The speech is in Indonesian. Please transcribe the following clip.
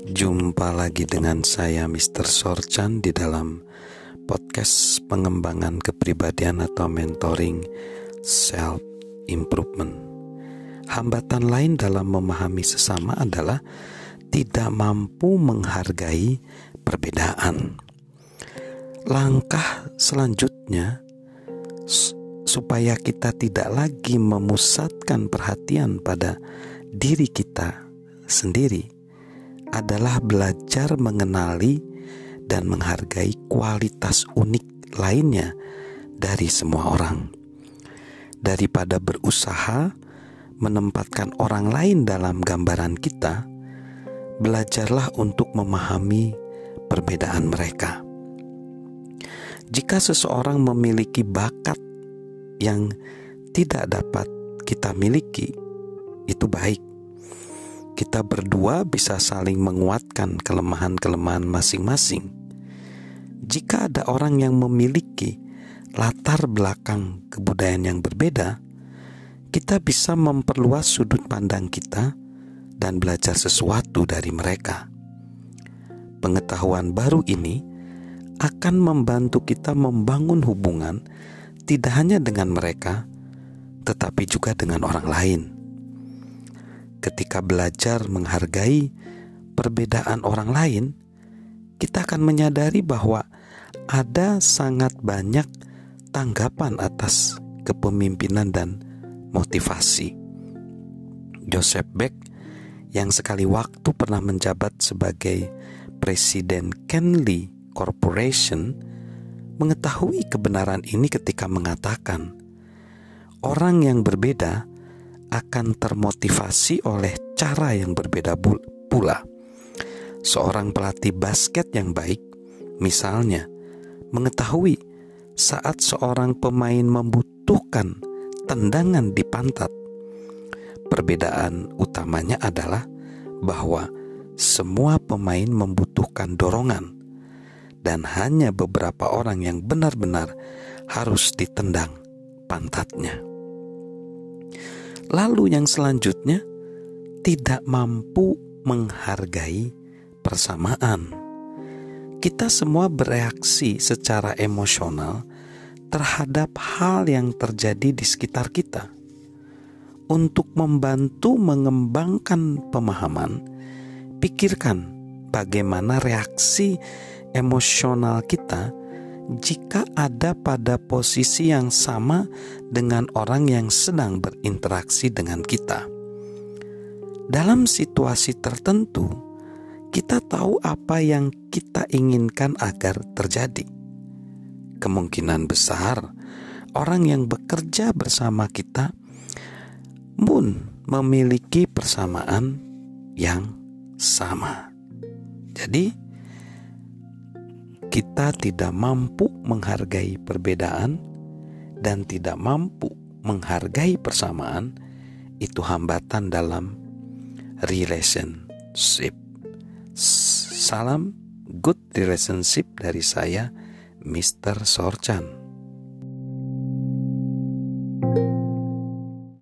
Jumpa lagi dengan saya Mr. Sorchan di dalam podcast pengembangan kepribadian atau mentoring self improvement. Hambatan lain dalam memahami sesama adalah tidak mampu menghargai perbedaan. Langkah selanjutnya supaya kita tidak lagi memusatkan perhatian pada diri kita sendiri adalah belajar mengenali dan menghargai kualitas unik lainnya dari semua orang. Daripada berusaha menempatkan orang lain dalam gambaran kita, belajarlah untuk memahami perbedaan mereka. Jika seseorang memiliki bakat yang tidak dapat kita miliki, itu baik kita berdua bisa saling menguatkan kelemahan-kelemahan masing-masing. Jika ada orang yang memiliki latar belakang kebudayaan yang berbeda, kita bisa memperluas sudut pandang kita dan belajar sesuatu dari mereka. Pengetahuan baru ini akan membantu kita membangun hubungan tidak hanya dengan mereka, tetapi juga dengan orang lain ketika belajar menghargai perbedaan orang lain, kita akan menyadari bahwa ada sangat banyak tanggapan atas kepemimpinan dan motivasi. Joseph Beck yang sekali waktu pernah menjabat sebagai Presiden Kenley Corporation mengetahui kebenaran ini ketika mengatakan orang yang berbeda akan termotivasi oleh cara yang berbeda pula. Seorang pelatih basket yang baik, misalnya, mengetahui saat seorang pemain membutuhkan tendangan di pantat. Perbedaan utamanya adalah bahwa semua pemain membutuhkan dorongan, dan hanya beberapa orang yang benar-benar harus ditendang pantatnya. Lalu yang selanjutnya tidak mampu menghargai persamaan. Kita semua bereaksi secara emosional terhadap hal yang terjadi di sekitar kita. Untuk membantu mengembangkan pemahaman, pikirkan bagaimana reaksi emosional kita jika ada pada posisi yang sama dengan orang yang sedang berinteraksi dengan kita. Dalam situasi tertentu, kita tahu apa yang kita inginkan agar terjadi. Kemungkinan besar orang yang bekerja bersama kita pun memiliki persamaan yang sama. Jadi, kita tidak mampu menghargai perbedaan dan tidak mampu menghargai persamaan, itu hambatan dalam relationship. Salam good relationship dari saya, Mr. Sorchan.